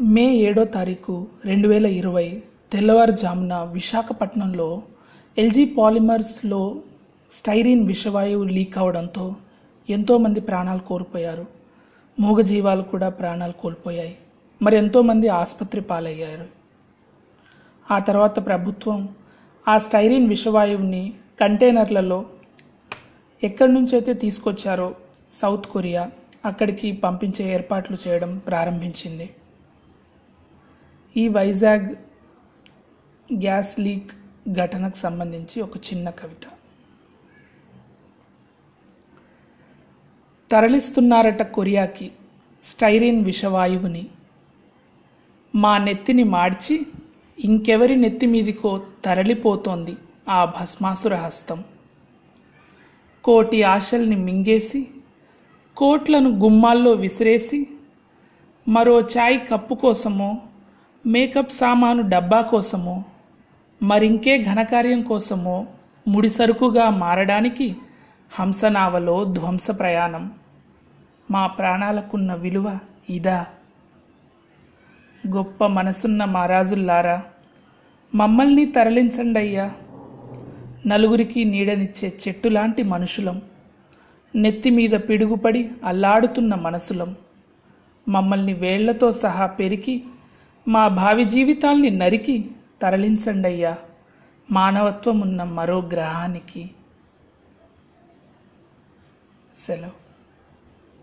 మే ఏడో తారీఖు రెండు వేల ఇరవై తెల్లవారుజామున విశాఖపట్నంలో ఎల్జీ పాలిమర్స్లో స్టైరిన్ విషవాయువు లీక్ అవడంతో ఎంతోమంది ప్రాణాలు కోల్పోయారు. మూగజీవాలు కూడా ప్రాణాలు కోల్పోయాయి. మరి ఎంతోమంది ఆసుపత్రి పాలయ్యారు. ఆ తర్వాత ప్రభుత్వం ఆ స్టైరిన్ విషవాయువుని కంటైనర్లలో ఎక్కడి నుంచైతే తీసుకొచ్చారో సౌత్ కొరియా అక్కడికి పంపించే ఏర్పాట్లు చేయడం ప్రారంభించింది. ఈ వైజాగ్ గ్యాస్ లీక్ ఘటనకు సంబంధించి ఒక చిన్న కవిత. తరలిస్తున్నారట కొరియాకి స్టైరిన్ విషవాయువుని. మా నెత్తిని మార్చి ఇంకెవరి నెత్తి మీదికో తరలిపోతోంది ఆ భస్మాసుర హస్తం. కోటి ఆశల్ని మింగేసి కోట్లను గుమ్మాల్లో విసిరేసి మరో చాయ్ కప్పు కోసమో మేకప్ సామాను డబ్బా కోసమో మరింకే ఘనకార్యం కోసమో ముడిసరుకుగా మారడానికి హంసనావలో ధ్వంస ప్రయాణం. మా ప్రాణాలకున్న విలువ ఇదా. గొప్ప మనసున్న మహారాజుల్లారా మమ్మల్ని తరలించండయ్యా. నలుగురికి నీడనిచ్చే చెట్టులాంటి మనుషులం. నెత్తి మీద పిడుగుపడి అల్లాడుతున్న మనసులం. మమ్మల్ని వేళ్ళతో సహా పెరికి మా భావి జీవితాల్ని నరికి తరలించండి అయ్యా మానవత్వం ఉన్న మరో గ్రహానికి. సెలవు.